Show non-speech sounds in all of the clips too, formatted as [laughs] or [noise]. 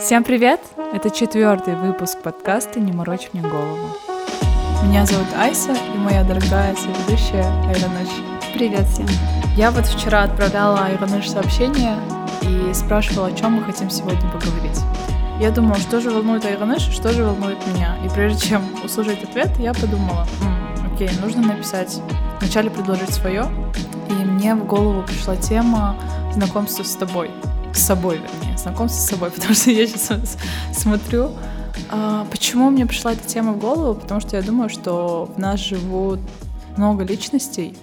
Всем привет! Это четвертый выпуск подкаста «Не морочь мне голову». Меня зовут Айса и моя дорогая соведущая Айраныш. Привет всем! Я вот вчера отправляла Айраныш сообщение и спрашивала, о чем мы хотим сегодня поговорить. Я думала, что же волнует Айраныш, что же волнует меня. И прежде чем услышать ответ, я подумала, М, окей, нужно написать, вначале предложить свое. И мне в голову пришла тема знакомства с тобой. С собой, вернее, знакомство с собой, [laughs] потому что я сейчас смотрю. а, почему мне пришла эта тема в голову? Потому что я думаю, что в нас живут много личностей,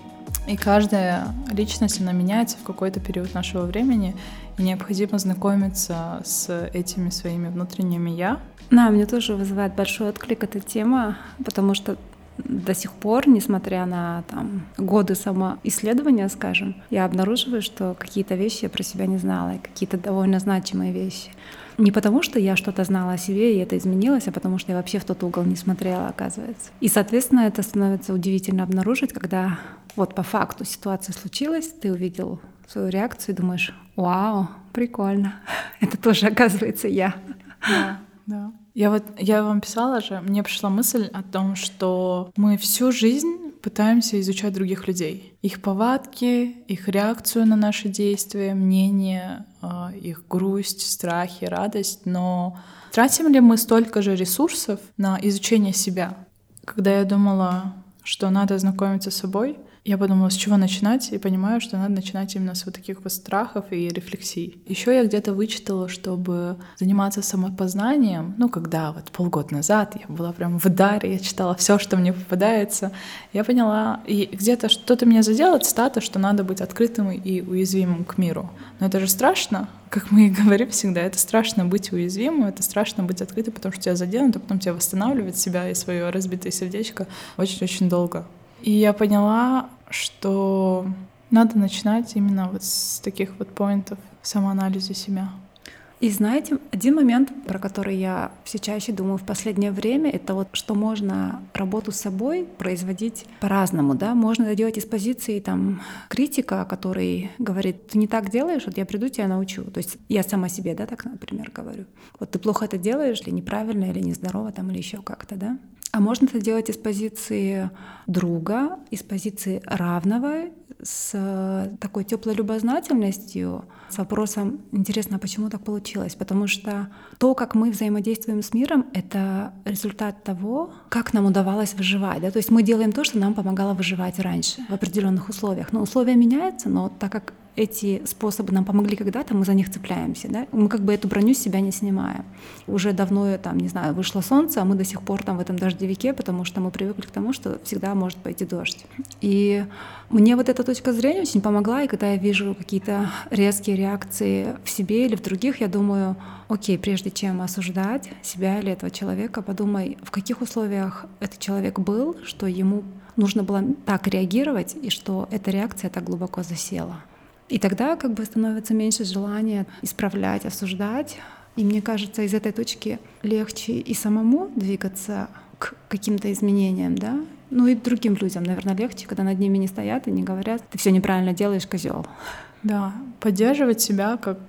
и каждая личность, она меняется в какой-то период нашего времени, и необходимо знакомиться с этими своими внутренними «я». Да, мне тоже вызывает большой отклик эта тема, потому что до сих пор, несмотря на там, годы самоисследования, скажем, я обнаруживаю, что какие-то вещи я про себя не знала, и какие-то довольно значимые вещи. Не потому, что я что-то знала о себе, и это изменилось, а потому что я вообще в тот угол не смотрела, оказывается. И, соответственно, это становится удивительно обнаружить, когда вот по факту ситуация случилась, ты увидел свою реакцию и думаешь, вау, прикольно, [laughs] это тоже оказывается я. Да, да. Я вот, я вам писала же, мне пришла мысль о том, что мы всю жизнь пытаемся изучать других людей. Их повадки, их реакцию на наши действия, мнение, а, их грусть, страхи, радость. Но тратим ли мы столько же ресурсов на изучение себя? Когда я думала, что надо знакомиться с собой, я подумала, с чего начинать, и понимаю, что надо начинать именно с вот таких вот страхов и рефлексий. Еще я где-то вычитала, чтобы заниматься самопознанием, ну, когда вот полгода назад я была прям в ударе, я читала все, что мне попадается, я поняла, и где-то что-то меня задело, цитата, что надо быть открытым и уязвимым к миру. Но это же страшно, как мы и говорим всегда, это страшно быть уязвимым, это страшно быть открытым, потому что тебя заденут, а потом тебя восстанавливать себя и свое разбитое сердечко очень-очень долго. И я поняла, что надо начинать именно вот с таких вот поинтов в самоанализе себя. И знаете, один момент, про который я все чаще думаю в последнее время, это вот что можно работу с собой производить по-разному, да, можно это делать из позиции там критика, который говорит, ты не так делаешь, вот я приду тебя научу. То есть я сама себе, да, так, например, говорю. Вот ты плохо это делаешь, или неправильно, или нездорово, там, или еще как-то, да. А можно это делать из позиции друга, из позиции равного, с такой теплой любознательностью, с вопросом, интересно, а почему так получилось? Потому что то, как мы взаимодействуем с миром, это результат того, как нам удавалось выживать. Да? То есть мы делаем то, что нам помогало выживать раньше в определенных условиях. Но условия меняются, но так как эти способы нам помогли когда-то, мы за них цепляемся, да? Мы как бы эту броню с себя не снимаем. Уже давно, там, не знаю, вышло солнце, а мы до сих пор там в этом дождевике, потому что мы привыкли к тому, что всегда может пойти дождь. И мне вот эта точка зрения очень помогла, и когда я вижу какие-то резкие реакции в себе или в других, я думаю, окей, прежде чем осуждать себя или этого человека, подумай, в каких условиях этот человек был, что ему нужно было так реагировать, и что эта реакция так глубоко засела. И тогда как бы становится меньше желания исправлять, осуждать. И мне кажется, из этой точки легче и самому двигаться к каким-то изменениям, да, ну и другим людям, наверное, легче, когда над ними не стоят и не говорят, ты все неправильно делаешь, козел. Да, поддерживать себя как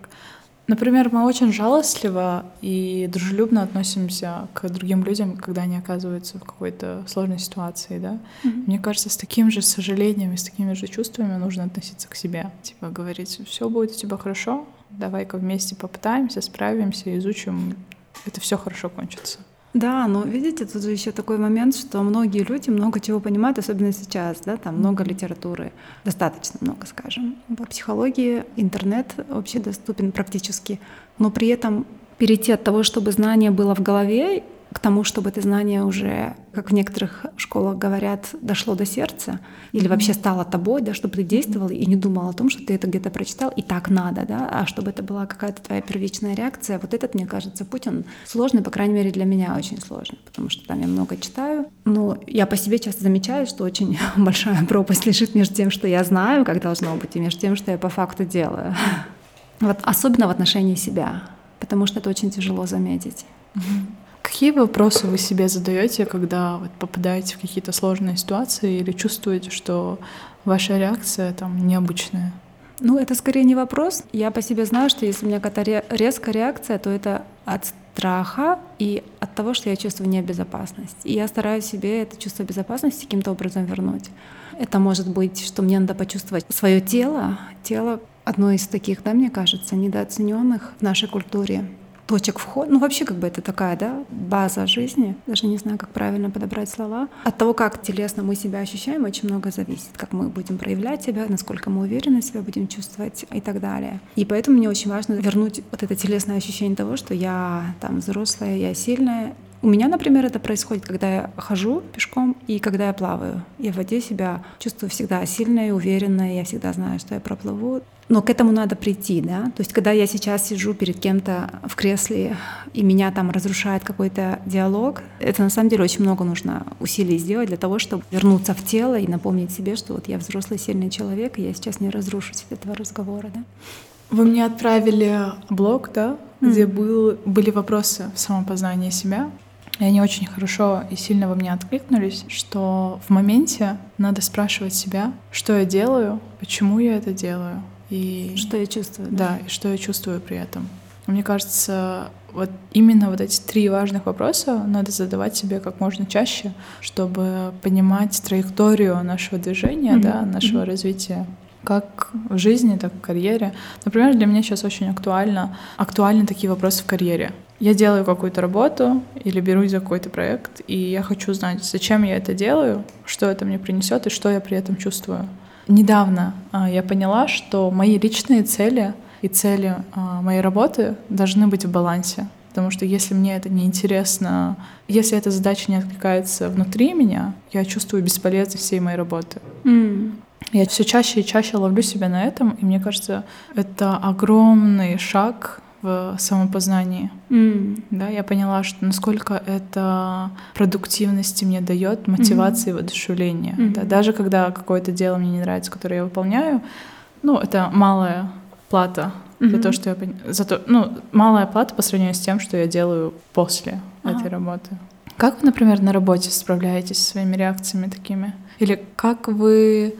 Например, мы очень жалостливо и дружелюбно относимся к другим людям, когда они оказываются в какой-то сложной ситуации, да. Mm-hmm. Мне кажется, с таким же сожалением и с такими же чувствами нужно относиться к себе. Типа говорить, все будет у тебя хорошо, давай-ка вместе попытаемся, справимся, изучим, это все хорошо кончится. Да, но видите, тут же еще такой момент, что многие люди много чего понимают, особенно сейчас, да, там много литературы, достаточно много, скажем. По психологии интернет вообще доступен практически, но при этом перейти от того, чтобы знание было в голове, к тому, чтобы это знание уже, как в некоторых школах говорят, дошло до сердца или вообще стало тобой, да, чтобы ты действовал и не думал о том, что ты это где-то прочитал и так надо, да, а чтобы это была какая-то твоя первичная реакция. Вот этот, мне кажется, путь, он сложный, по крайней мере, для меня очень сложный, потому что там я много читаю. Но я по себе часто замечаю, что очень [laughs] большая пропасть лежит между тем, что я знаю, как должно быть, и между тем, что я по факту делаю. [laughs] Вот особенно в отношении себя, потому что это очень тяжело заметить. Какие вопросы вы себе задаете, когда вот попадаете в какие-то сложные ситуации или чувствуете, что ваша реакция там необычная? Ну, это скорее не вопрос. Я по себе знаю, что если у меня какая-то резкая реакция, то это от страха и от того, что я чувствую небезопасность. И я стараюсь себе это чувство безопасности каким-то образом вернуть. Это может быть, что мне надо почувствовать свое тело. Тело одно из таких, да, мне кажется, недооцененных в нашей культуре точек входа. Ну, вообще, как бы это такая, да, база жизни. Даже не знаю, как правильно подобрать слова. От того, как телесно мы себя ощущаем, очень много зависит. Как мы будем проявлять себя, насколько мы уверенно себя будем чувствовать и так далее. И поэтому мне очень важно вернуть вот это телесное ощущение того, что я там взрослая, я сильная, у меня, например, это происходит, когда я хожу пешком и когда я плаваю. Я в воде себя чувствую всегда сильной, уверенной, я всегда знаю, что я проплыву. Но к этому надо прийти, да. То есть, когда я сейчас сижу перед кем-то в кресле, и меня там разрушает какой-то диалог, это на самом деле очень много нужно усилий сделать для того, чтобы вернуться в тело и напомнить себе, что вот я взрослый, сильный человек, и я сейчас не разрушусь от этого разговора, да. Вы мне отправили блог, да, mm-hmm. где был, были вопросы в самопознании себя. И они очень хорошо и сильно во мне откликнулись, что в моменте надо спрашивать себя, что я делаю, почему я это делаю, и что я чувствую. Да, да и что я чувствую при этом. Мне кажется, вот именно вот эти три важных вопроса надо задавать себе как можно чаще, чтобы понимать траекторию нашего движения, mm-hmm. да, нашего mm-hmm. развития как в жизни, так и в карьере. Например, для меня сейчас очень актуально, актуальны такие вопросы в карьере. Я делаю какую-то работу или берусь за какой-то проект, и я хочу знать, зачем я это делаю, что это мне принесет и что я при этом чувствую. Недавно а, я поняла, что мои личные цели и цели а, моей работы должны быть в балансе. Потому что если мне это не интересно, если эта задача не откликается внутри меня, я чувствую бесполезность всей моей работы. Mm. Я все чаще и чаще ловлю себя на этом, и мне кажется, это огромный шаг в самопознании. Mm. Да, я поняла, что насколько это продуктивности мне дает, мотивации mm-hmm. воодушевления. Mm-hmm. Да, даже когда какое-то дело мне не нравится, которое я выполняю, ну, это малая плата mm-hmm. за то, что я за то, ну, малая плата по сравнению с тем, что я делаю после ага. этой работы. Как вы, например, на работе справляетесь со своими реакциями такими? Или как вы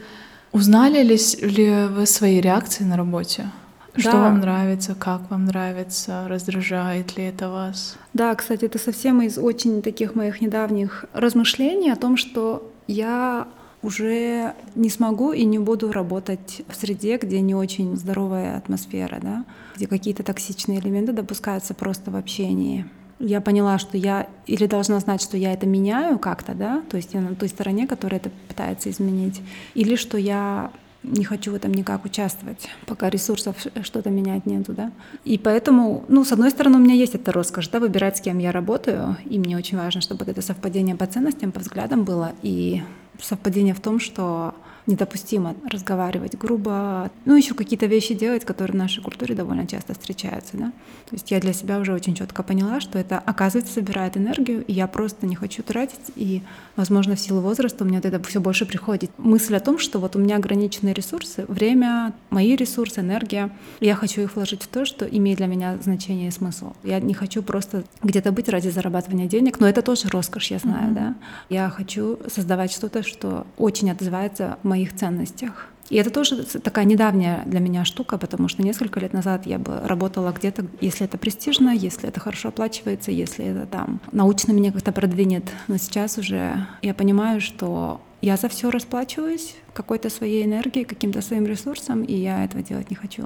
Узнали ли, ли вы свои реакции на работе? Что да. вам нравится, как вам нравится, раздражает ли это вас? Да, кстати, это совсем из очень таких моих недавних размышлений о том, что я уже не смогу и не буду работать в среде, где не очень здоровая атмосфера, да, где какие-то токсичные элементы допускаются просто в общении я поняла, что я или должна знать, что я это меняю как-то, да, то есть я на той стороне, которая это пытается изменить, или что я не хочу в этом никак участвовать, пока ресурсов что-то менять нету, да. И поэтому, ну, с одной стороны, у меня есть эта роскошь, да, выбирать, с кем я работаю, и мне очень важно, чтобы вот это совпадение по ценностям, по взглядам было, и совпадение в том, что недопустимо разговаривать грубо, ну еще какие-то вещи делать, которые в нашей культуре довольно часто встречаются. Да? То есть я для себя уже очень четко поняла, что это оказывается собирает энергию, и я просто не хочу тратить, и, возможно, в силу возраста у меня вот это все больше приходит. Мысль о том, что вот у меня ограниченные ресурсы, время, мои ресурсы, энергия, я хочу их вложить в то, что имеет для меня значение и смысл. Я не хочу просто где-то быть ради зарабатывания денег, но это тоже роскошь, я знаю, mm-hmm. да. Я хочу создавать что-то, что очень отзывается в моих ценностях. И это тоже такая недавняя для меня штука, потому что несколько лет назад я бы работала где-то, если это престижно, если это хорошо оплачивается, если это там научно меня как-то продвинет. Но сейчас уже я понимаю, что я за все расплачиваюсь какой-то своей энергией, каким-то своим ресурсом, и я этого делать не хочу.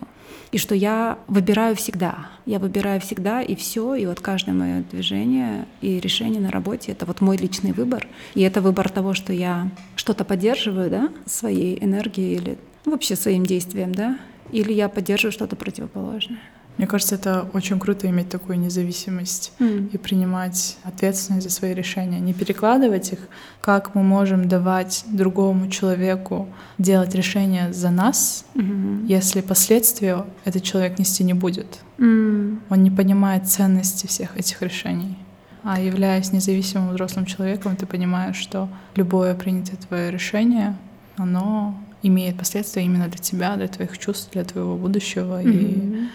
И что я выбираю всегда. Я выбираю всегда и все, и вот каждое мое движение и решение на работе — это вот мой личный выбор. И это выбор того, что я что-то поддерживаю, да, своей энергией или ну, вообще своим действием, да, или я поддерживаю что-то противоположное. Мне кажется, это очень круто иметь такую независимость mm. и принимать ответственность за свои решения, не перекладывать их, как мы можем давать другому человеку делать решения за нас, mm-hmm. если последствия этот человек нести не будет. Mm. Он не понимает ценности всех этих решений. А являясь независимым взрослым человеком, ты понимаешь, что любое принятое твое решение, оно имеет последствия именно для тебя, для твоих чувств, для твоего будущего mm-hmm.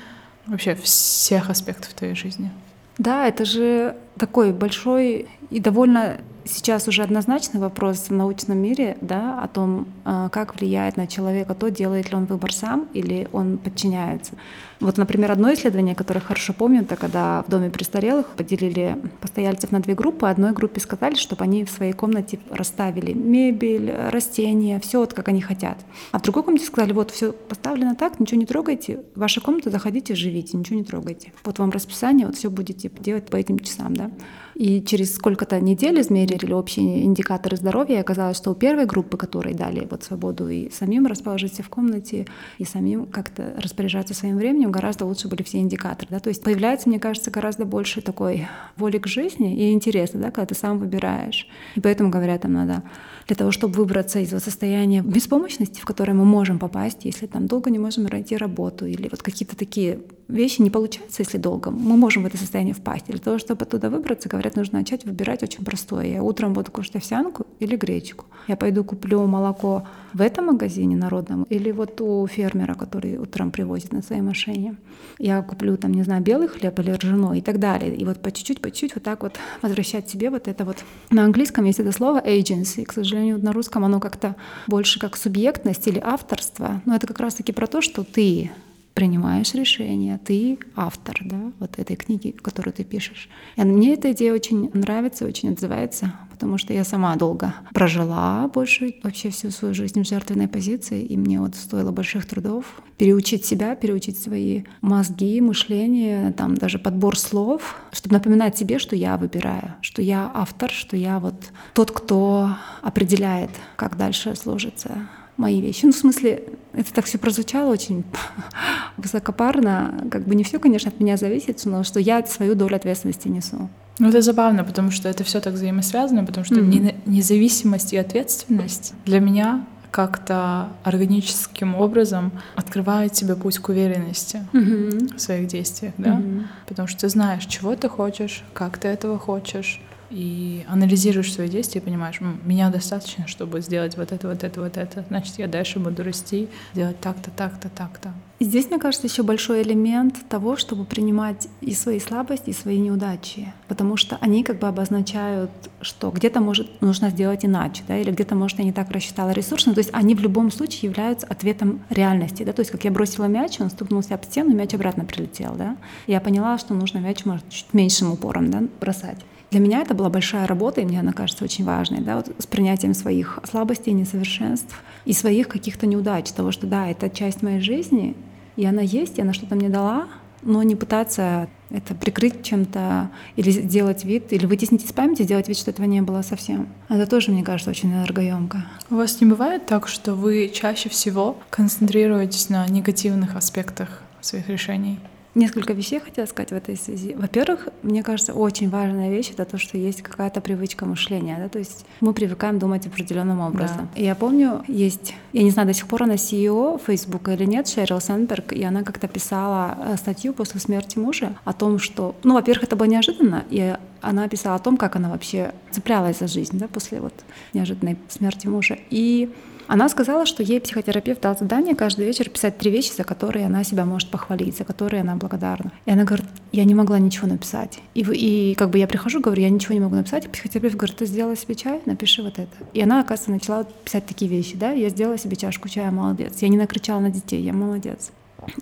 и вообще всех аспектов твоей жизни. Да, это же такой большой и довольно сейчас уже однозначный вопрос в научном мире да, о том, э, как влияет на человека то, делает ли он выбор сам или он подчиняется. Вот, например, одно исследование, которое хорошо помню, это когда в доме престарелых поделили постояльцев на две группы. Одной группе сказали, чтобы они в своей комнате расставили мебель, растения, все вот как они хотят. А в другой комнате сказали, вот все поставлено так, ничего не трогайте, в вашу комнату заходите, живите, ничего не трогайте. Вот вам расписание, вот все будете делать по этим часам, да. né? И через сколько-то недель измерили общие индикаторы здоровья, и оказалось, что у первой группы, которой дали вот свободу и самим расположиться в комнате, и самим как-то распоряжаться своим временем, гораздо лучше были все индикаторы. Да? То есть появляется, мне кажется, гораздо больше такой воли к жизни и интереса, да, когда ты сам выбираешь. И поэтому, говорят, там надо для того, чтобы выбраться из состояния беспомощности, в которое мы можем попасть, если там долго не можем найти работу или вот какие-то такие вещи не получаются, если долго, мы можем в это состояние впасть. Для того, чтобы оттуда выбраться, говорят, нужно начать выбирать очень простое. Я утром буду кушать овсянку или гречку. Я пойду куплю молоко в этом магазине народном или вот у фермера, который утром привозит на своей машине. Я куплю там, не знаю, белый хлеб или ржаной и так далее. И вот по чуть-чуть, по чуть-чуть вот так вот возвращать себе вот это вот. На английском есть это слово agency. К сожалению, на русском оно как-то больше как субъектность или авторство. Но это как раз-таки про то, что ты принимаешь решение, ты автор да, вот этой книги, которую ты пишешь. И мне эта идея очень нравится, очень отзывается, потому что я сама долго прожила больше вообще всю свою жизнь в жертвенной позиции, и мне вот стоило больших трудов переучить себя, переучить свои мозги, мышление, там даже подбор слов, чтобы напоминать себе, что я выбираю, что я автор, что я вот тот, кто определяет, как дальше сложится мои вещи. Ну, в смысле, это так все прозвучало очень [laughs] высокопарно. Как бы не все, конечно, от меня зависит, но что я свою долю ответственности несу. Ну, это забавно, потому что это все так взаимосвязано, потому что mm-hmm. независимость и ответственность для меня как-то органическим образом открывает тебе путь к уверенности mm-hmm. в своих действиях, да? Mm-hmm. Потому что ты знаешь, чего ты хочешь, как ты этого хочешь, и анализируешь свои действия и понимаешь, меня достаточно, чтобы сделать вот это, вот это, вот это. Значит, я дальше буду расти, делать так-то, так-то, так-то. И здесь, мне кажется, еще большой элемент того, чтобы принимать и свои слабости, и свои неудачи. Потому что они как бы обозначают, что где-то может нужно сделать иначе, да, или где-то, может, я не так рассчитала ресурсы. То есть они в любом случае являются ответом реальности. Да? То есть как я бросила мяч, он стукнулся об стену, мяч обратно прилетел. Да? Я поняла, что нужно мяч, может, чуть меньшим упором да, бросать. Для меня это была большая работа, и мне она кажется очень важной, да, вот с принятием своих слабостей, несовершенств и своих каких-то неудач, того, что да, это часть моей жизни, и она есть, и она что-то мне дала, но не пытаться это прикрыть чем-то или сделать вид, или вытеснить из памяти, сделать вид, что этого не было совсем. Это тоже, мне кажется, очень энергоемко. У вас не бывает так, что вы чаще всего концентрируетесь на негативных аспектах своих решений? Несколько вещей хотела сказать в этой связи. Во-первых, мне кажется, очень важная вещь это то, что есть какая-то привычка мышления, да, то есть мы привыкаем думать определенным образом. Да. И я помню, есть, я не знаю, до сих пор она CEO Facebook или нет, Шерил Сенберг, и она как-то писала э, статью после смерти мужа о том, что, ну, во-первых, это было неожиданно, и она писала о том, как она вообще цеплялась за жизнь, да, после вот неожиданной смерти мужа. И она сказала, что ей психотерапевт дал задание каждый вечер писать три вещи, за которые она себя может похвалить, за которые она благодарна. И она говорит, я не могла ничего написать. И, и как бы я прихожу, говорю, я ничего не могу написать. И психотерапевт говорит, ты сделала себе чай, напиши вот это. И она, оказывается, начала писать такие вещи, да, я сделала себе чашку чая, молодец. Я не накричала на детей, я молодец.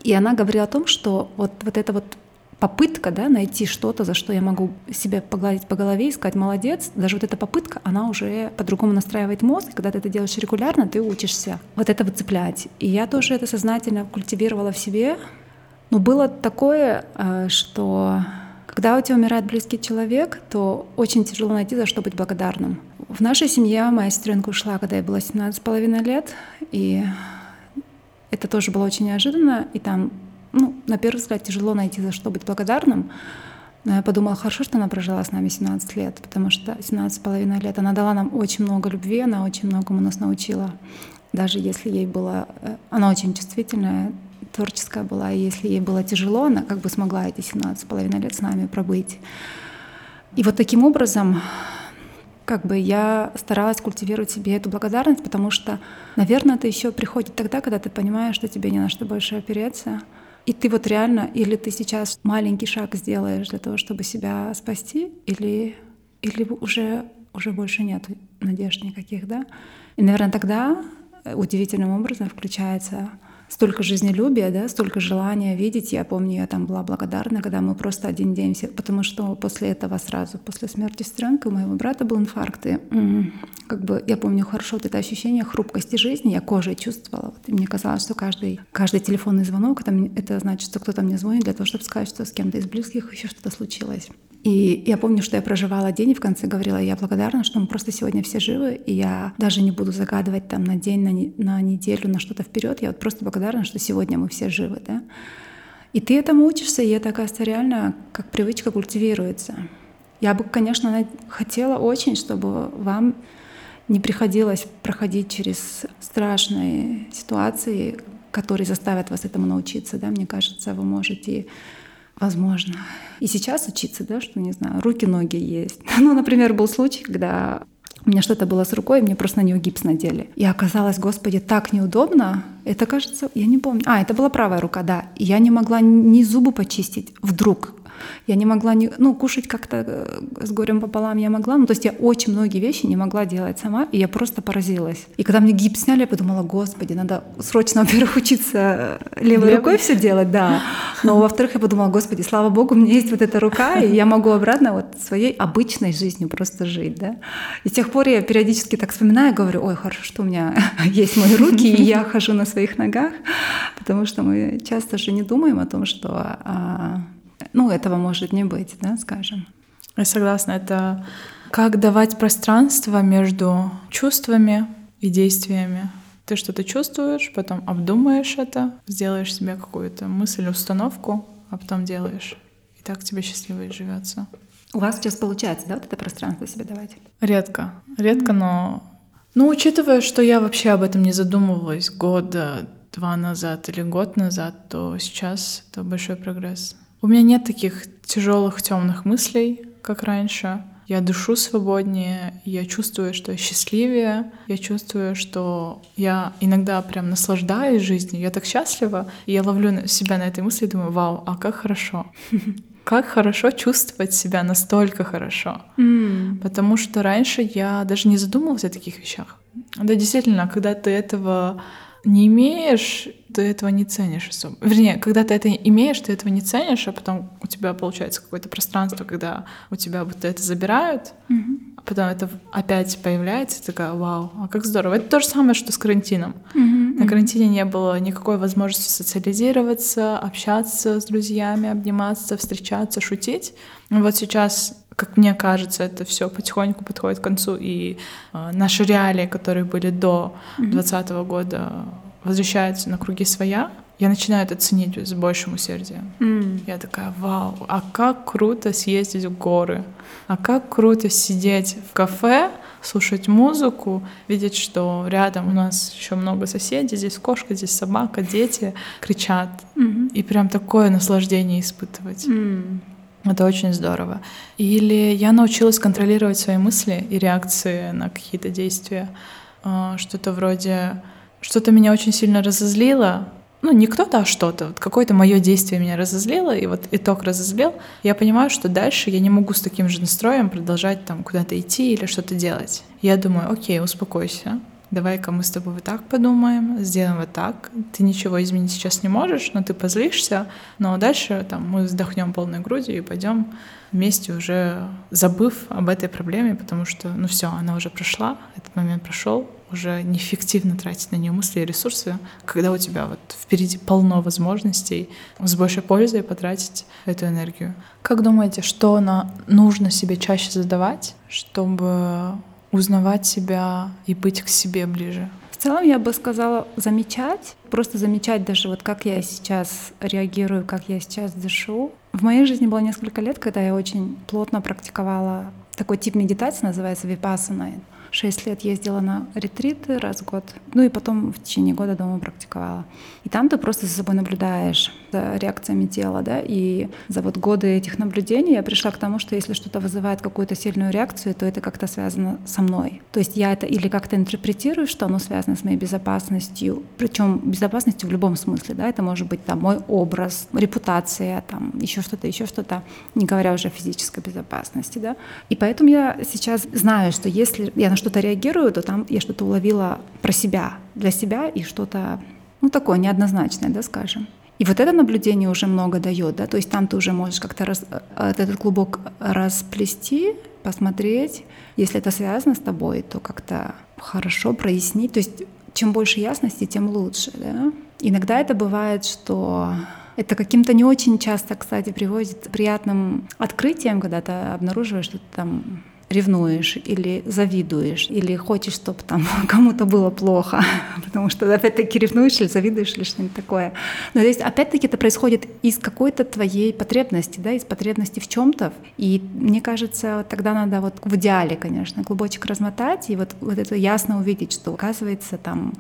И она говорила о том, что вот, вот это вот попытка да, найти что-то, за что я могу себя погладить по голове и сказать «молодец», даже вот эта попытка, она уже по-другому настраивает мозг, когда ты это делаешь регулярно, ты учишься вот это выцеплять. И я тоже это сознательно культивировала в себе. Но было такое, э, что когда у тебя умирает близкий человек, то очень тяжело найти, за что быть благодарным. В нашей семье моя сестренка ушла, когда я была 17,5 лет, и это тоже было очень неожиданно, и там ну, на первый взгляд, тяжело найти, за что быть благодарным. Но я подумала, хорошо, что она прожила с нами 17 лет, потому что 17 с половиной лет она дала нам очень много любви, она очень многому нас научила. Даже если ей было... Э, она очень чувствительная, творческая была, и если ей было тяжело, она как бы смогла эти 17 с половиной лет с нами пробыть. И вот таким образом как бы я старалась культивировать себе эту благодарность, потому что, наверное, это еще приходит тогда, когда ты понимаешь, что тебе не на что больше опереться, и ты вот реально, или ты сейчас маленький шаг сделаешь для того, чтобы себя спасти, или, или уже уже больше нет надежд никаких, да. И, наверное, тогда удивительным образом включается столько жизнелюбия, да, столько желания видеть. Я помню, я там была благодарна, когда мы просто один день все, потому что после этого сразу, после смерти сестренка, у моего брата был инфаркт, и как бы я помню хорошо вот это ощущение хрупкости жизни, я кожей чувствовала. Вот, и мне казалось, что каждый, каждый телефонный звонок, это, это значит, что кто-то мне звонит для того, чтобы сказать, что с кем-то из близких еще что-то случилось. И я помню, что я проживала день и в конце говорила, я благодарна, что мы просто сегодня все живы, и я даже не буду загадывать там на день, на, не, на неделю, на что-то вперед. Я вот просто благодарна, что сегодня мы все живы, да. И ты этому учишься, и это, оказывается, реально как привычка культивируется. Я бы, конечно, хотела очень, чтобы вам не приходилось проходить через страшные ситуации, которые заставят вас этому научиться. Да? Мне кажется, вы можете Возможно. И сейчас учиться, да, что, не знаю, руки-ноги есть. [laughs] Ну, например, был случай, когда у меня что-то было с рукой, мне просто на нее гипс надели. И оказалось, господи, так неудобно. Это, кажется, я не помню. А, это была правая рука, да. И я не могла ни зубы почистить вдруг. Я не могла, не, ну, кушать как-то э, с горем пополам я могла. Ну, то есть я очень многие вещи не могла делать сама, и я просто поразилась. И когда мне гипс сняли, я подумала, господи, надо срочно, [laughs] во-первых, учиться левой Левый. рукой все делать, да. Но, во-вторых, я подумала, господи, слава богу, у меня есть вот эта рука, и я могу обратно вот своей обычной жизнью просто жить, да. И с тех пор я периодически так вспоминаю, говорю, ой, хорошо, что у меня [laughs] есть мои руки, и я хожу на своих ногах, потому что мы часто же не думаем о том, что а, ну, этого может не быть, да, скажем. Я согласна. Это как давать пространство между чувствами и действиями. Ты что-то чувствуешь, потом обдумаешь это, сделаешь себе какую-то мысль, установку, а потом делаешь. И так тебе счастливо и живется. У вас сейчас получается, да, вот это пространство себе давать? Редко. Редко, но... Ну, учитывая, что я вообще об этом не задумывалась года два назад или год назад, то сейчас это большой прогресс. У меня нет таких тяжелых темных мыслей, как раньше. Я дышу свободнее, я чувствую, что я счастливее, я чувствую, что я иногда прям наслаждаюсь жизнью, я так счастлива, и я ловлю себя на этой мысли и думаю, вау, а как хорошо. [laughs] Как хорошо чувствовать себя настолько хорошо. Mm. Потому что раньше я даже не задумывалась о таких вещах. Да, действительно, когда ты этого не имеешь, ты этого не ценишь особо. Вернее, когда ты это имеешь, ты этого не ценишь, а потом у тебя получается какое-то пространство, когда у тебя будто это забирают, mm-hmm. а потом это опять появляется, и такая, вау, а как здорово. Это то же самое, что с карантином. Mm-hmm. На карантине не было никакой возможности социализироваться, общаться с друзьями, обниматься, встречаться, шутить. Вот сейчас как мне кажется, это все потихоньку подходит к концу, и э, наши реалии, которые были до 2020 mm-hmm. года, возвращаются на круги своя, я начинаю это ценить с большим усердием. Mm. Я такая, вау, а как круто съездить в горы, а как круто сидеть в кафе, слушать музыку, видеть, что рядом у нас еще много соседей, здесь кошка, здесь собака, дети кричат, mm-hmm. и прям такое наслаждение испытывать. Mm. Это очень здорово. Или я научилась контролировать свои мысли и реакции на какие-то действия. А, что-то вроде что-то меня очень сильно разозлило, ну, не кто-то, а что-то. Вот какое-то мое действие меня разозлило, и вот итог разозлил. Я понимаю, что дальше я не могу с таким же настроем продолжать там куда-то идти или что-то делать. Я думаю, окей, успокойся, давай-ка мы с тобой вот так подумаем, сделаем вот так. Ты ничего изменить сейчас не можешь, но ты позлишься, но дальше там мы вздохнем полной грудью и пойдем вместе уже забыв об этой проблеме, потому что, ну все, она уже прошла, этот момент прошел, уже неэффективно тратить на нее мысли и ресурсы, когда у тебя вот впереди полно возможностей с большей пользой потратить эту энергию. Как думаете, что на, нужно себе чаще задавать, чтобы узнавать себя и быть к себе ближе? В целом я бы сказала замечать, просто замечать даже вот как я сейчас реагирую, как я сейчас дышу. В моей жизни было несколько лет, когда я очень плотно практиковала такой тип медитации, называется випассана 6 лет ездила на ретриты раз в год, ну и потом в течение года дома практиковала. И там ты просто за собой наблюдаешь за реакциями тела, да, и за вот годы этих наблюдений я пришла к тому, что если что-то вызывает какую-то сильную реакцию, то это как-то связано со мной. То есть я это или как-то интерпретирую, что оно связано с моей безопасностью, причем безопасностью в любом смысле, да, это может быть там мой образ, репутация, там еще что-то, еще что-то, не говоря уже о физической безопасности, да. И поэтому я сейчас знаю, что если я на что-то реагирую, то там я что-то уловила про себя, для себя и что-то, ну, такое неоднозначное, да, скажем. И вот это наблюдение уже много дает, да, то есть там ты уже можешь как-то раз, э, этот клубок расплести, посмотреть, если это связано с тобой, то как-то хорошо прояснить. То есть чем больше ясности, тем лучше, да. Иногда это бывает, что это каким-то не очень часто, кстати, приводит к приятным открытиям, когда ты обнаруживаешь, что ты там ревнуешь или завидуешь, или хочешь, чтобы там [laughs] кому-то было плохо, [laughs] потому что опять-таки ревнуешь или завидуешь или что-нибудь такое. Но здесь опять-таки это происходит из какой-то твоей потребности, да, из потребности в чем-то. И мне кажется, тогда надо вот в идеале, конечно, клубочек размотать и вот, вот это ясно увидеть, что оказывается там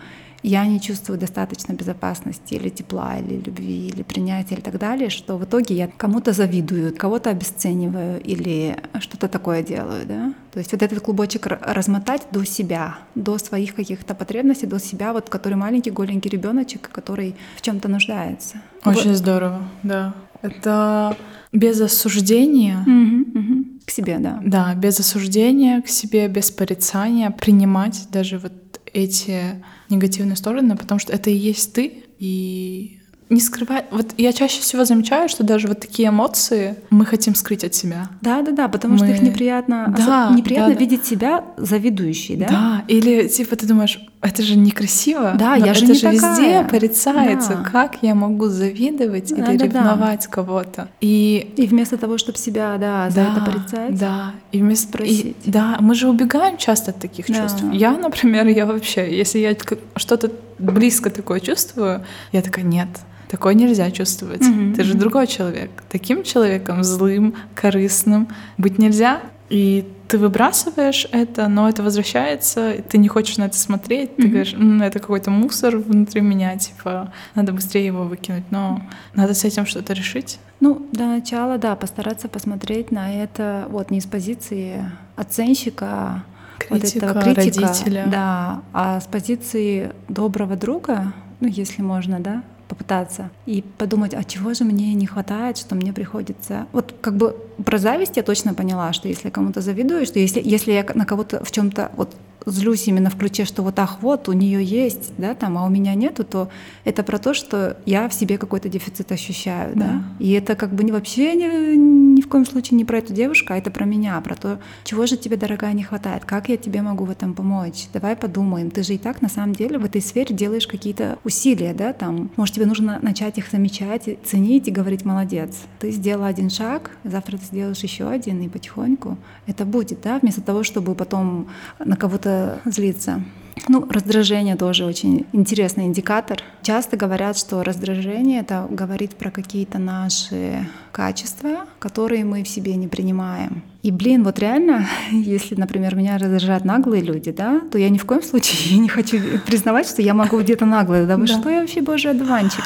я не чувствую достаточно безопасности или тепла, или любви, или принятия, и так далее, что в итоге я кому-то завидую, кого-то обесцениваю или что-то такое делаю, да. То есть вот этот клубочек размотать до себя, до своих каких-то потребностей, до себя, вот который маленький голенький ребеночек, который в чем-то нуждается. Очень вот. здорово, да. Это без осуждения. Угу, угу. К себе, да. Да, без осуждения к себе, без порицания, принимать даже вот эти негативные стороны, потому что это и есть ты, и не скрывать. Вот я чаще всего замечаю, что даже вот такие эмоции мы хотим скрыть от себя. Да, да, да, потому мы... что их неприятно, да, неприятно да, видеть да. себя завидующей, да? Да, или типа ты думаешь, это же некрасиво. Да, я же это не же такая. везде порицается. Да. Как я могу завидовать да, или да, ревновать да. кого-то? И и вместо того, чтобы себя, да, за да, это порицать, да, и вместо спросить, и, да, мы же убегаем часто от таких да. чувств. Я, например, я вообще, если я что-то близко такое чувствую, я такая нет Такое нельзя чувствовать. Mm-hmm. Ты же другой человек. Таким человеком злым, корыстным быть нельзя. И ты выбрасываешь это, но это возвращается, ты не хочешь на это смотреть, mm-hmm. ты говоришь, ну, это какой-то мусор внутри меня, типа, надо быстрее его выкинуть, но надо с этим что-то решить. Ну, для начала, да, постараться посмотреть на это вот не с позиции оценщика, критика, вот этого критика, родителя. да, а с позиции доброго друга, ну, если можно, да, попытаться и подумать, а чего же мне не хватает, что мне приходится. Вот как бы про зависть я точно поняла, что если кому-то завидую, что если, если я на кого-то в чем-то вот злюсь именно в ключе, что вот ах, вот у нее есть, да, там, а у меня нету, то это про то, что я в себе какой-то дефицит ощущаю, да. да? И это как бы не вообще ни, ни в коем случае не про эту девушку, а это про меня, про то, чего же тебе, дорогая, не хватает, как я тебе могу в этом помочь. Давай подумаем, ты же и так на самом деле в этой сфере делаешь какие-то усилия, да, там, может тебе нужно начать их замечать, ценить и говорить молодец. Ты сделала один шаг, завтра ты сделаешь еще один и потихоньку это будет, да, вместо того, чтобы потом на кого-то злиться. Ну, раздражение тоже очень интересный индикатор. Часто говорят, что раздражение это говорит про какие-то наши качества, которые мы в себе не принимаем. И, блин, вот реально, [laughs] если, например, меня раздражают наглые люди, да, то я ни в коем случае [laughs] не хочу признавать, что я могу где-то наглая. Да вы да. что, я вообще божий одуванчик?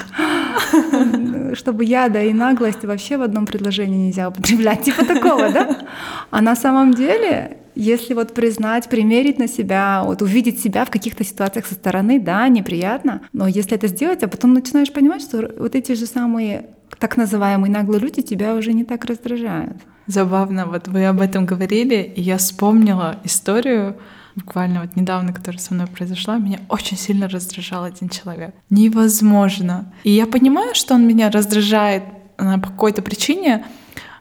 [laughs] Чтобы яда и наглость вообще в одном предложении нельзя употреблять. Типа такого, да? А на самом деле если вот признать, примерить на себя, вот увидеть себя в каких-то ситуациях со стороны, да, неприятно, но если это сделать, а потом начинаешь понимать, что вот эти же самые так называемые наглые люди тебя уже не так раздражают. Забавно, вот вы об этом говорили, и я вспомнила историю, буквально вот недавно, которая со мной произошла, меня очень сильно раздражал один человек. Невозможно. И я понимаю, что он меня раздражает по какой-то причине,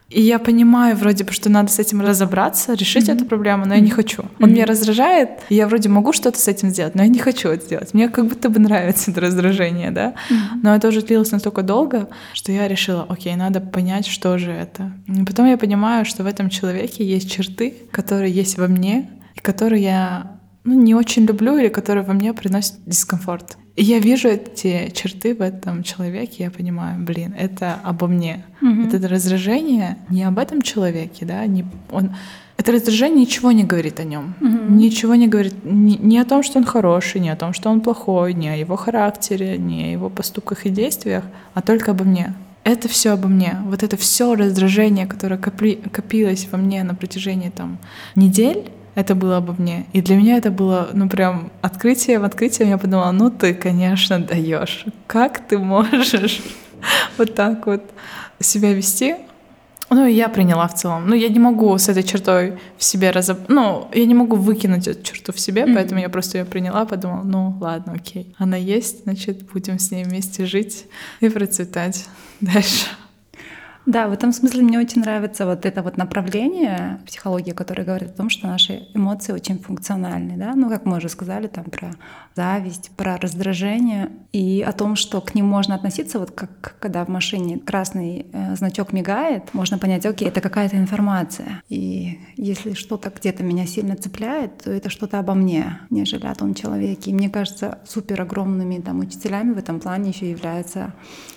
и я понимаю вроде бы, что надо с этим разобраться, решить mm-hmm. эту проблему, но я не хочу. Он mm-hmm. меня раздражает, и я вроде могу что-то с этим сделать, но я не хочу это сделать. Мне как будто бы нравится это раздражение, да. Mm-hmm. Но это уже длилось настолько долго, что я решила, окей, надо понять, что же это. И потом я понимаю, что в этом человеке есть черты, которые есть во мне, и которые я ну, не очень люблю или которые во мне приносят дискомфорт. И я вижу эти черты в этом человеке, я понимаю, блин, это обо мне. Mm-hmm. Это раздражение не об этом человеке, да, не он. Это раздражение ничего не говорит о нем, mm-hmm. ничего не говорит ни, ни о том, что он хороший, ни о том, что он плохой, ни о его характере, ни о его поступках и действиях, а только обо мне. Это все обо мне. Вот это все раздражение, которое копли, копилось во мне на протяжении там недель, это было обо мне. И для меня это было, ну, прям открытие в открытие. Я подумала, ну, ты, конечно, даешь. Как ты можешь [laughs] вот так вот себя вести? Ну, и я приняла в целом. Ну, я не могу с этой чертой в себе разоб... Ну, я не могу выкинуть эту черту в себе, mm-hmm. поэтому я просто ее приняла, подумала, ну, ладно, окей. Она есть, значит, будем с ней вместе жить и процветать [laughs] дальше. Да, в этом смысле мне очень нравится вот это вот направление психологии, которое говорит о том, что наши эмоции очень функциональны, да, ну, как мы уже сказали, там, про зависть, про раздражение, и о том, что к ним можно относиться, вот как когда в машине красный э, значок мигает, можно понять, окей, это какая-то информация, и если что-то где-то меня сильно цепляет, то это что-то обо мне, нежели о том человеке. И мне кажется, супер огромными там учителями в этом плане еще являются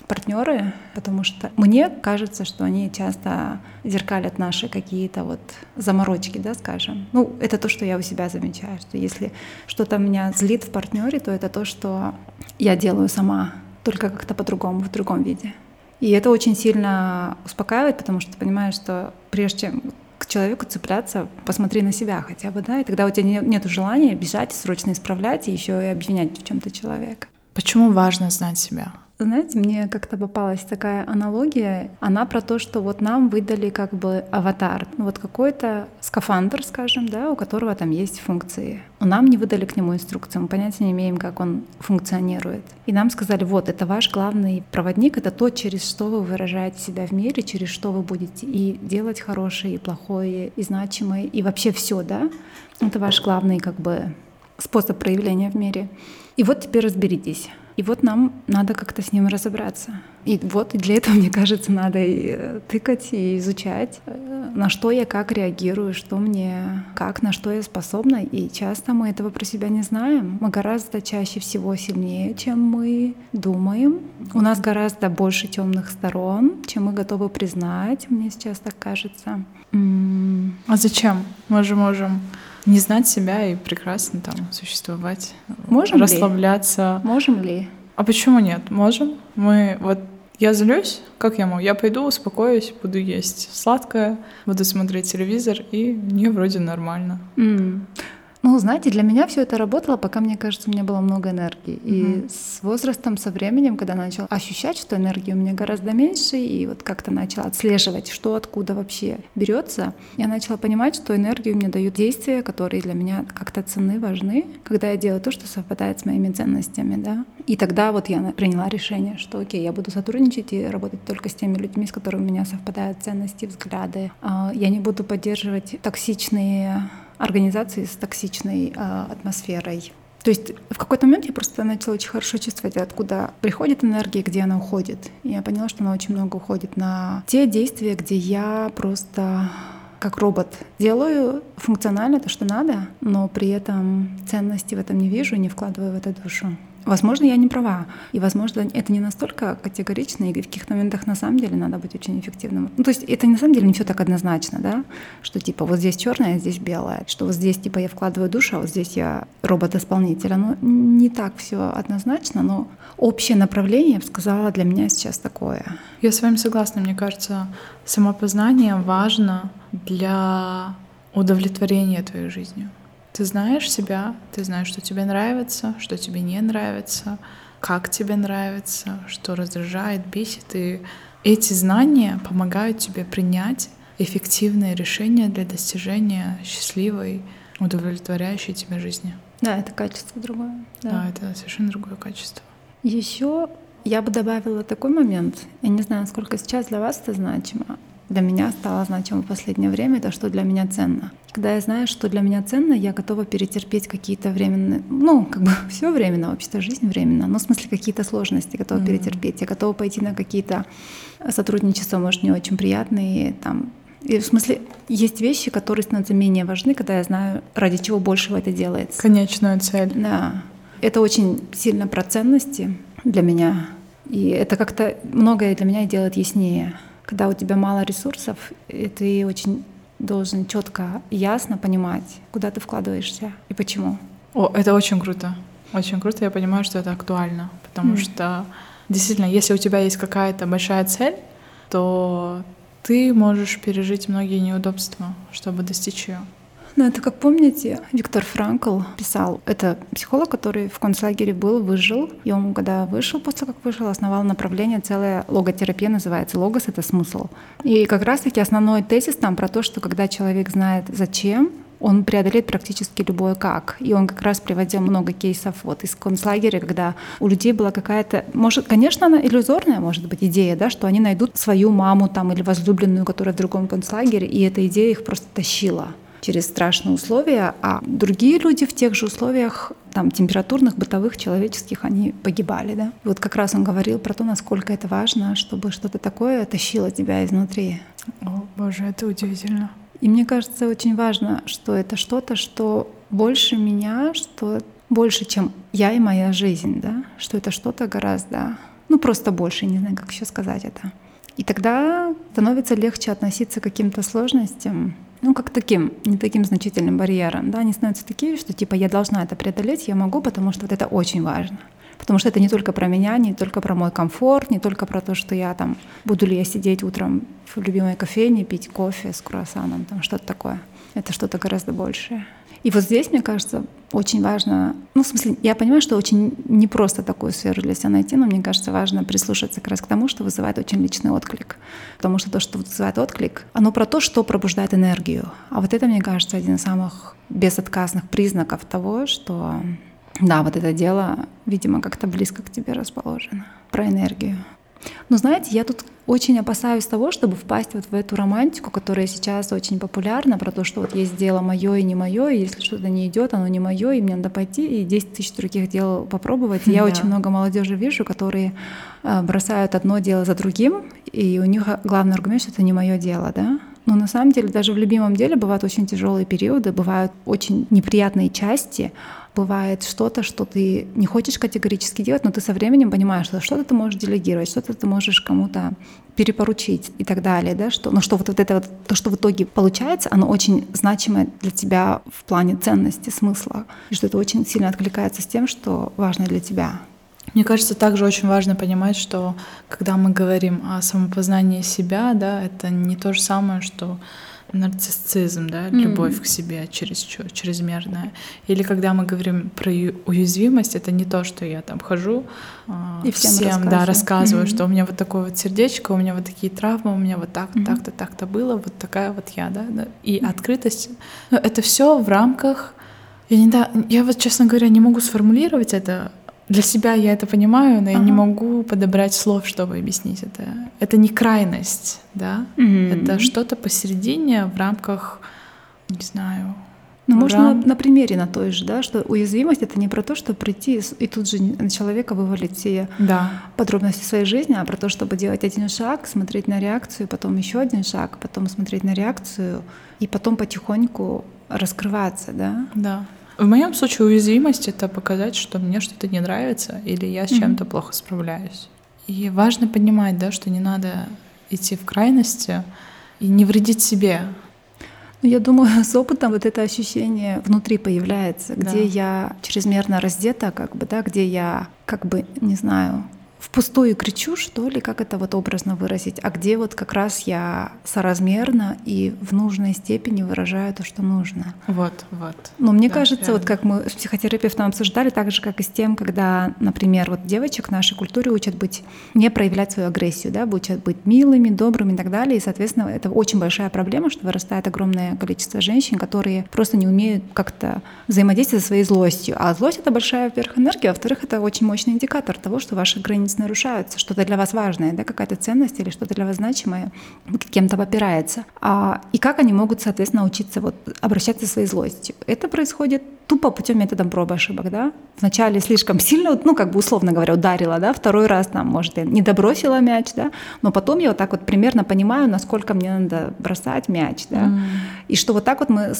партнеры, потому что мне кажется, что они часто зеркалят наши какие-то вот заморочки, да, скажем. Ну, это то, что я у себя замечаю, что если что-то меня злит в партнере, то это то, что я делаю сама, только как-то по-другому, в другом виде. И это очень сильно успокаивает, потому что ты понимаешь, что прежде чем к человеку цепляться, посмотри на себя хотя бы, да, и тогда у тебя нет желания бежать, срочно исправлять и еще и обвинять в чем-то человека. Почему важно знать себя? Знаете, мне как-то попалась такая аналогия. Она про то, что вот нам выдали как бы аватар. Ну, вот какой-то скафандр, скажем, да, у которого там есть функции. Но нам не выдали к нему инструкцию, мы понятия не имеем, как он функционирует. И нам сказали, вот, это ваш главный проводник, это то, через что вы выражаете себя в мире, через что вы будете и делать хорошее, и плохое, и значимое, и вообще все, да. Это ваш главный как бы способ проявления в мире. И вот теперь разберитесь и вот нам надо как-то с ним разобраться. И вот для этого, [laughs] мне кажется, надо и э, тыкать, и изучать, э, на что я как реагирую, что мне, как, на что я способна. И часто мы этого про себя не знаем. Мы гораздо чаще всего сильнее, чем мы думаем. У нас гораздо больше темных сторон, чем мы готовы признать, мне сейчас так кажется. А зачем? Мы же можем не знать себя и прекрасно там существовать. Можем расслабляться. Ли? Можем ли? А почему нет? Можем. Мы вот я злюсь, как я могу? Я пойду, успокоюсь, буду есть сладкое, буду смотреть телевизор, и мне вроде нормально. Mm. Ну, знаете, для меня все это работало, пока, мне кажется, у меня было много энергии. И mm-hmm. с возрастом, со временем, когда начал ощущать, что энергии у меня гораздо меньше, и вот как-то начала отслеживать, что откуда вообще берется, я начала понимать, что энергию мне дают действия, которые для меня как-то ценны, важны, когда я делаю то, что совпадает с моими ценностями, да. И тогда вот я приняла решение, что окей, я буду сотрудничать и работать только с теми людьми, с которыми у меня совпадают ценности, взгляды. А, я не буду поддерживать токсичные организации с токсичной э, атмосферой. То есть в какой-то момент я просто начала очень хорошо чувствовать, откуда приходит энергия, где она уходит. И я поняла, что она очень много уходит на те действия, где я просто как робот делаю функционально то, что надо, но при этом ценности в этом не вижу, не вкладываю в это душу. Возможно, я не права. И, возможно, это не настолько категорично, и в каких-то моментах на самом деле надо быть очень эффективным. Ну, то есть это на самом деле не все так однозначно, да, что типа вот здесь черное, а здесь белое, что вот здесь типа я вкладываю душу, а вот здесь я робот-исполнитель. Оно не так все однозначно, но общее направление, я бы сказала, для меня сейчас такое. Я с вами согласна. Мне кажется, самопознание важно для удовлетворения твоей жизнью. Ты знаешь себя, ты знаешь, что тебе нравится, что тебе не нравится, как тебе нравится, что раздражает, бесит. И эти знания помогают тебе принять эффективные решения для достижения счастливой, удовлетворяющей тебя жизни. Да, это качество другое. Да, да это совершенно другое качество. Еще я бы добавила такой момент. Я не знаю, насколько сейчас для вас это значимо для меня стало значимо в последнее время, это что для меня ценно. Когда я знаю, что для меня ценно, я готова перетерпеть какие-то временные, ну, как бы [laughs] все временно, вообще-то жизнь временно, но в смысле какие-то сложности готова mm-hmm. перетерпеть. Я готова пойти на какие-то сотрудничества, может, не очень приятные, там, И в смысле, есть вещи, которые становятся менее важны, когда я знаю, ради чего большего это делается. Конечную цель. Да. Это очень сильно про ценности для меня. И это как-то многое для меня делает яснее. Когда у тебя мало ресурсов, и ты очень должен четко и ясно понимать, куда ты вкладываешься и почему. О, это очень круто. Очень круто. Я понимаю, что это актуально. Потому mm. что действительно, если у тебя есть какая-то большая цель, то ты можешь пережить многие неудобства, чтобы достичь ее. Ну, это как помните, Виктор Франкл писал, это психолог, который в концлагере был, выжил, и он, когда вышел, после как вышел, основал направление, целая логотерапия называется, логос — это смысл. И как раз-таки основной тезис там про то, что когда человек знает зачем, он преодолеет практически любое как. И он как раз приводил много кейсов вот из концлагеря, когда у людей была какая-то, может, конечно, она иллюзорная, может быть, идея, да, что они найдут свою маму там или возлюбленную, которая в другом концлагере, и эта идея их просто тащила через страшные условия, а другие люди в тех же условиях там, температурных, бытовых, человеческих, они погибали. Да? Вот как раз он говорил про то, насколько это важно, чтобы что-то такое тащило тебя изнутри. О, Боже, это удивительно. И мне кажется, очень важно, что это что-то, что больше меня, что больше, чем я и моя жизнь, да, что это что-то гораздо, ну просто больше, не знаю, как еще сказать это. И тогда становится легче относиться к каким-то сложностям, ну, как таким, не таким значительным барьером, да, они становятся такие, что типа я должна это преодолеть, я могу, потому что вот это очень важно. Потому что это не только про меня, не только про мой комфорт, не только про то, что я там, буду ли я сидеть утром в любимой кофейне, пить кофе с круассаном, там что-то такое. Это что-то гораздо большее. И вот здесь, мне кажется, очень важно, ну, в смысле, я понимаю, что очень непросто такую сферу для себя найти, но мне кажется, важно прислушаться как раз к тому, что вызывает очень личный отклик. Потому что то, что вызывает отклик, оно про то, что пробуждает энергию. А вот это, мне кажется, один из самых безотказных признаков того, что да, вот это дело, видимо, как-то близко к тебе расположено. Про энергию. Но знаете, я тут очень опасаюсь того, чтобы впасть вот в эту романтику, которая сейчас очень популярна, про то, что вот есть дело мое и не мое, и если что-то не идет, оно не мое, и мне надо пойти и 10 тысяч других дел попробовать. И я [laughs] да. очень много молодежи вижу, которые э, бросают одно дело за другим, и у них главный аргумент, что это не мое дело, да? Но на самом деле даже в любимом деле бывают очень тяжелые периоды, бывают очень неприятные части, бывает что-то, что ты не хочешь категорически делать, но ты со временем понимаешь, что что-то ты можешь делегировать, что-то ты можешь кому-то перепоручить и так далее, да, что, но что вот, вот это вот, то, что в итоге получается, оно очень значимое для тебя в плане ценности, смысла, и что это очень сильно откликается с тем, что важно для тебя. Мне кажется, также очень важно понимать, что когда мы говорим о самопознании себя, да, это не то же самое, что нарциссизм, да, mm-hmm. любовь к себе через чрезмерная. Или когда мы говорим про уязвимость, это не то, что я там хожу э, и всем, всем рассказываю. да, рассказываю, mm-hmm. что у меня вот такое вот сердечко, у меня вот такие травмы, у меня вот так-то, mm-hmm. так-то, так-то было, вот такая вот я, да, да. и mm-hmm. открытость. Но это все в рамках. Я не да, я вот честно говоря не могу сформулировать это для себя я это понимаю, но ага. я не могу подобрать слов, чтобы объяснить это. Это не крайность, да? Mm-hmm. Это что-то посередине в рамках, не знаю. Ну, можно на, на примере на той же, да, что уязвимость это не про то, что прийти и тут же на человека вывалить все да. подробности своей жизни, а про то, чтобы делать один шаг, смотреть на реакцию, потом еще один шаг, потом смотреть на реакцию и потом потихоньку раскрываться, да? Да. В моем случае уязвимость — это показать, что мне что-то не нравится или я с чем-то mm-hmm. плохо справляюсь. И важно понимать, да, что не надо идти в крайности и не вредить себе. Ну, я думаю, [laughs] с опытом вот это ощущение внутри появляется, где да. я чрезмерно раздета, как бы, да, где я, как бы, не знаю, впустую кричу, что ли, как это вот образно выразить, а где вот как раз я соразмерно и в нужной степени выражаю то, что нужно. Вот, вот. Но мне да, кажется, реально. вот как мы с психотерапевтом обсуждали, так же, как и с тем, когда, например, вот девочек в нашей культуре учат быть, не проявлять свою агрессию, да, учат быть милыми, добрыми и так далее, и, соответственно, это очень большая проблема, что вырастает огромное количество женщин, которые просто не умеют как-то взаимодействовать со своей злостью. А злость — это большая, во-первых, энергия, а во-вторых, это очень мощный индикатор того, что ваши границы ценности нарушаются, что-то для вас важное, да, какая-то ценность или что-то для вас значимое кем-то попирается. А, и как они могут, соответственно, учиться вот, обращаться со своей злостью? Это происходит тупо путем методом пробы ошибок, да. Вначале слишком сильно, ну, как бы условно говоря, ударила, да, второй раз там, может, я не добросила мяч, да, но потом я вот так вот примерно понимаю, насколько мне надо бросать мяч, да, mm. и что вот так вот мы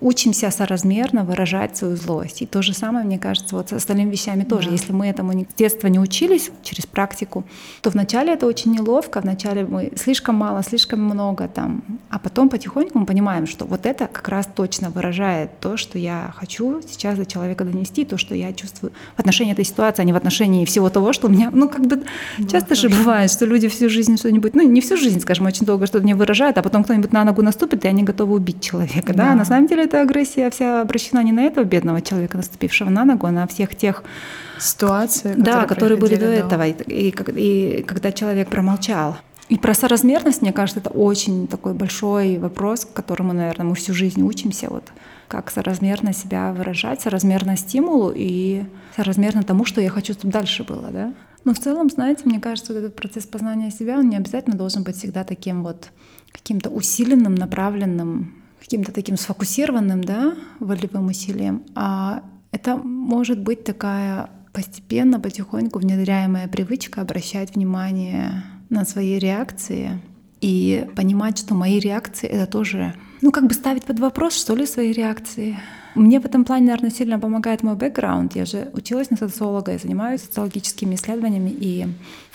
учимся соразмерно выражать свою злость. И то же самое, мне кажется, вот с остальными вещами тоже. Yeah. Если мы этому с детства не учились через практику, то вначале это очень неловко, вначале мы слишком мало, слишком много там, а потом потихоньку мы понимаем, что вот это как раз точно выражает то, что я хочу сейчас до человека донести, то, что я чувствую в отношении этой ситуации, а не в отношении всего того, что у меня, ну, как бы да, часто же бывает, что люди всю жизнь что-нибудь, ну, не всю жизнь, скажем, очень долго что-то не выражают, а потом кто-нибудь на ногу наступит, и они готовы убить человека, да. да? На самом деле эта агрессия вся обращена не на этого бедного человека, наступившего на ногу, а на всех тех ситуации, которые, да, которые были до этого, и, и, и когда человек промолчал. И про соразмерность, мне кажется, это очень такой большой вопрос, к которому, наверное, мы всю жизнь учимся. Вот как соразмерно себя выражать, соразмерно стимулу и соразмерно тому, что я хочу, чтобы дальше было, да. Но в целом, знаете, мне кажется, вот этот процесс познания себя, он не обязательно должен быть всегда таким вот каким-то усиленным, направленным, каким-то таким сфокусированным, да, волевым усилием, а это может быть такая постепенно, потихоньку внедряемая привычка обращать внимание на свои реакции и понимать, что мои реакции — это тоже ну, как бы ставить под вопрос, что ли, свои реакции. Мне в этом плане, наверное, сильно помогает мой бэкграунд. Я же училась на социолога, я занимаюсь социологическими исследованиями, и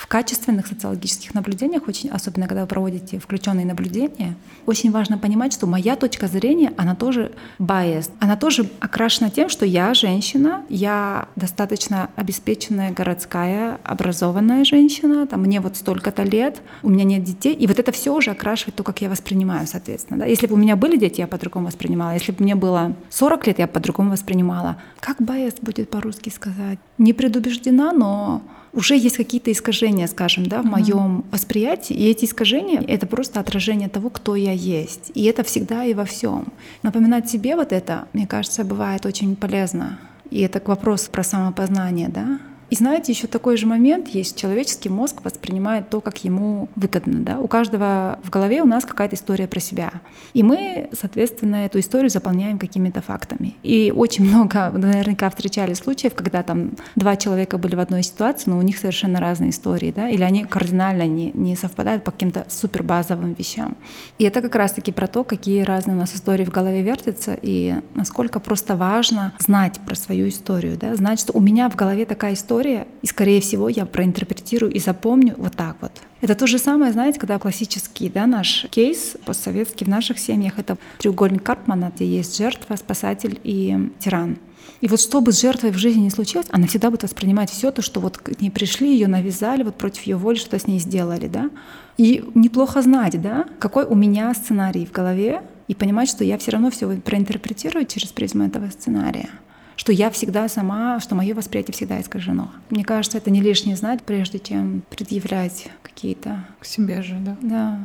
в качественных социологических наблюдениях, очень, особенно когда вы проводите включенные наблюдения, очень важно понимать, что моя точка зрения, она тоже biased, она тоже окрашена тем, что я женщина, я достаточно обеспеченная городская, образованная женщина, там, мне вот столько-то лет, у меня нет детей, и вот это все уже окрашивает то, как я воспринимаю, соответственно. Да? Если бы у меня были дети, я по-другому воспринимала. Если бы мне было 40 лет, я по-другому воспринимала. Как bias будет по-русски сказать? Не предубеждена, но уже есть какие-то искажения, скажем, да, в mm-hmm. моем восприятии, и эти искажения — это просто отражение того, кто я есть. И это всегда и во всем. Напоминать себе вот это, мне кажется, бывает очень полезно. И это к вопросу про самопознание, да, и знаете, еще такой же момент есть. Человеческий мозг воспринимает то, как ему выгодно. Да? У каждого в голове у нас какая-то история про себя. И мы, соответственно, эту историю заполняем какими-то фактами. И очень много, наверняка, встречали случаев, когда там два человека были в одной ситуации, но у них совершенно разные истории, да? или они кардинально не, не совпадают по каким-то супербазовым вещам. И это как раз-таки про то, какие разные у нас истории в голове вертятся, и насколько просто важно знать про свою историю, да? знать, что у меня в голове такая история, история, и, скорее всего, я проинтерпретирую и запомню вот так вот. Это то же самое, знаете, когда классический да, наш кейс постсоветский в наших семьях, это треугольник Карпмана, где есть жертва, спасатель и тиран. И вот что бы с жертвой в жизни не случилось, она всегда будет воспринимать все то, что вот к ней пришли, ее навязали, вот против ее воли что-то с ней сделали, да. И неплохо знать, да, какой у меня сценарий в голове, и понимать, что я все равно все проинтерпретирую через призму этого сценария что я всегда сама, что мое восприятие всегда искажено. Мне кажется, это не лишнее знать, прежде чем предъявлять какие-то... К себе же, да. Да.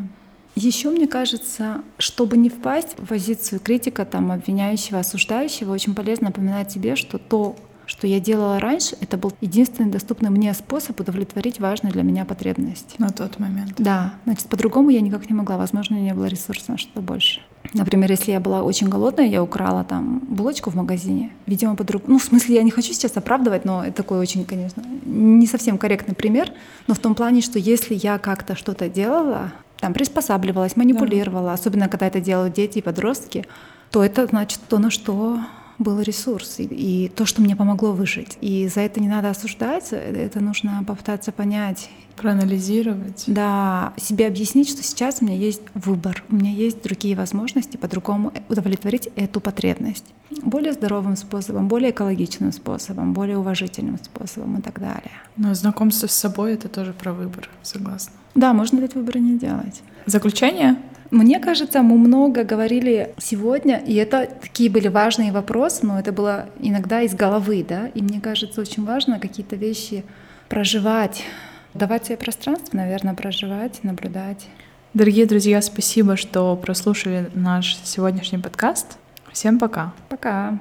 Еще мне кажется, чтобы не впасть в позицию критика, там, обвиняющего, осуждающего, очень полезно напоминать себе, что то, что я делала раньше, это был единственный доступный мне способ удовлетворить важную для меня потребность. На тот момент. Да, значит, по-другому я никак не могла. Возможно, у меня не было ресурса на что-то больше. Например, если я была очень голодная, я украла там булочку в магазине. Видимо, подруг... Ну, в смысле, я не хочу сейчас оправдывать, но это такой очень, конечно, не совсем корректный пример. Но в том плане, что если я как-то что-то делала, там приспосабливалась, манипулировала, да. особенно когда это делают дети и подростки, то это значит то, на что был ресурс и, и то, что мне помогло выжить. И за это не надо осуждать, это нужно попытаться понять. Проанализировать. Да, себе объяснить, что сейчас у меня есть выбор, у меня есть другие возможности по-другому удовлетворить эту потребность. Более здоровым способом, более экологичным способом, более уважительным способом и так далее. Но знакомство с собой — это тоже про выбор, согласна. Да, можно этот выбор не делать. Заключение? Мне кажется, мы много говорили сегодня, и это такие были важные вопросы, но это было иногда из головы, да, и мне кажется, очень важно какие-то вещи проживать, давать себе пространство, наверное, проживать, наблюдать. Дорогие друзья, спасибо, что прослушали наш сегодняшний подкаст. Всем пока. Пока.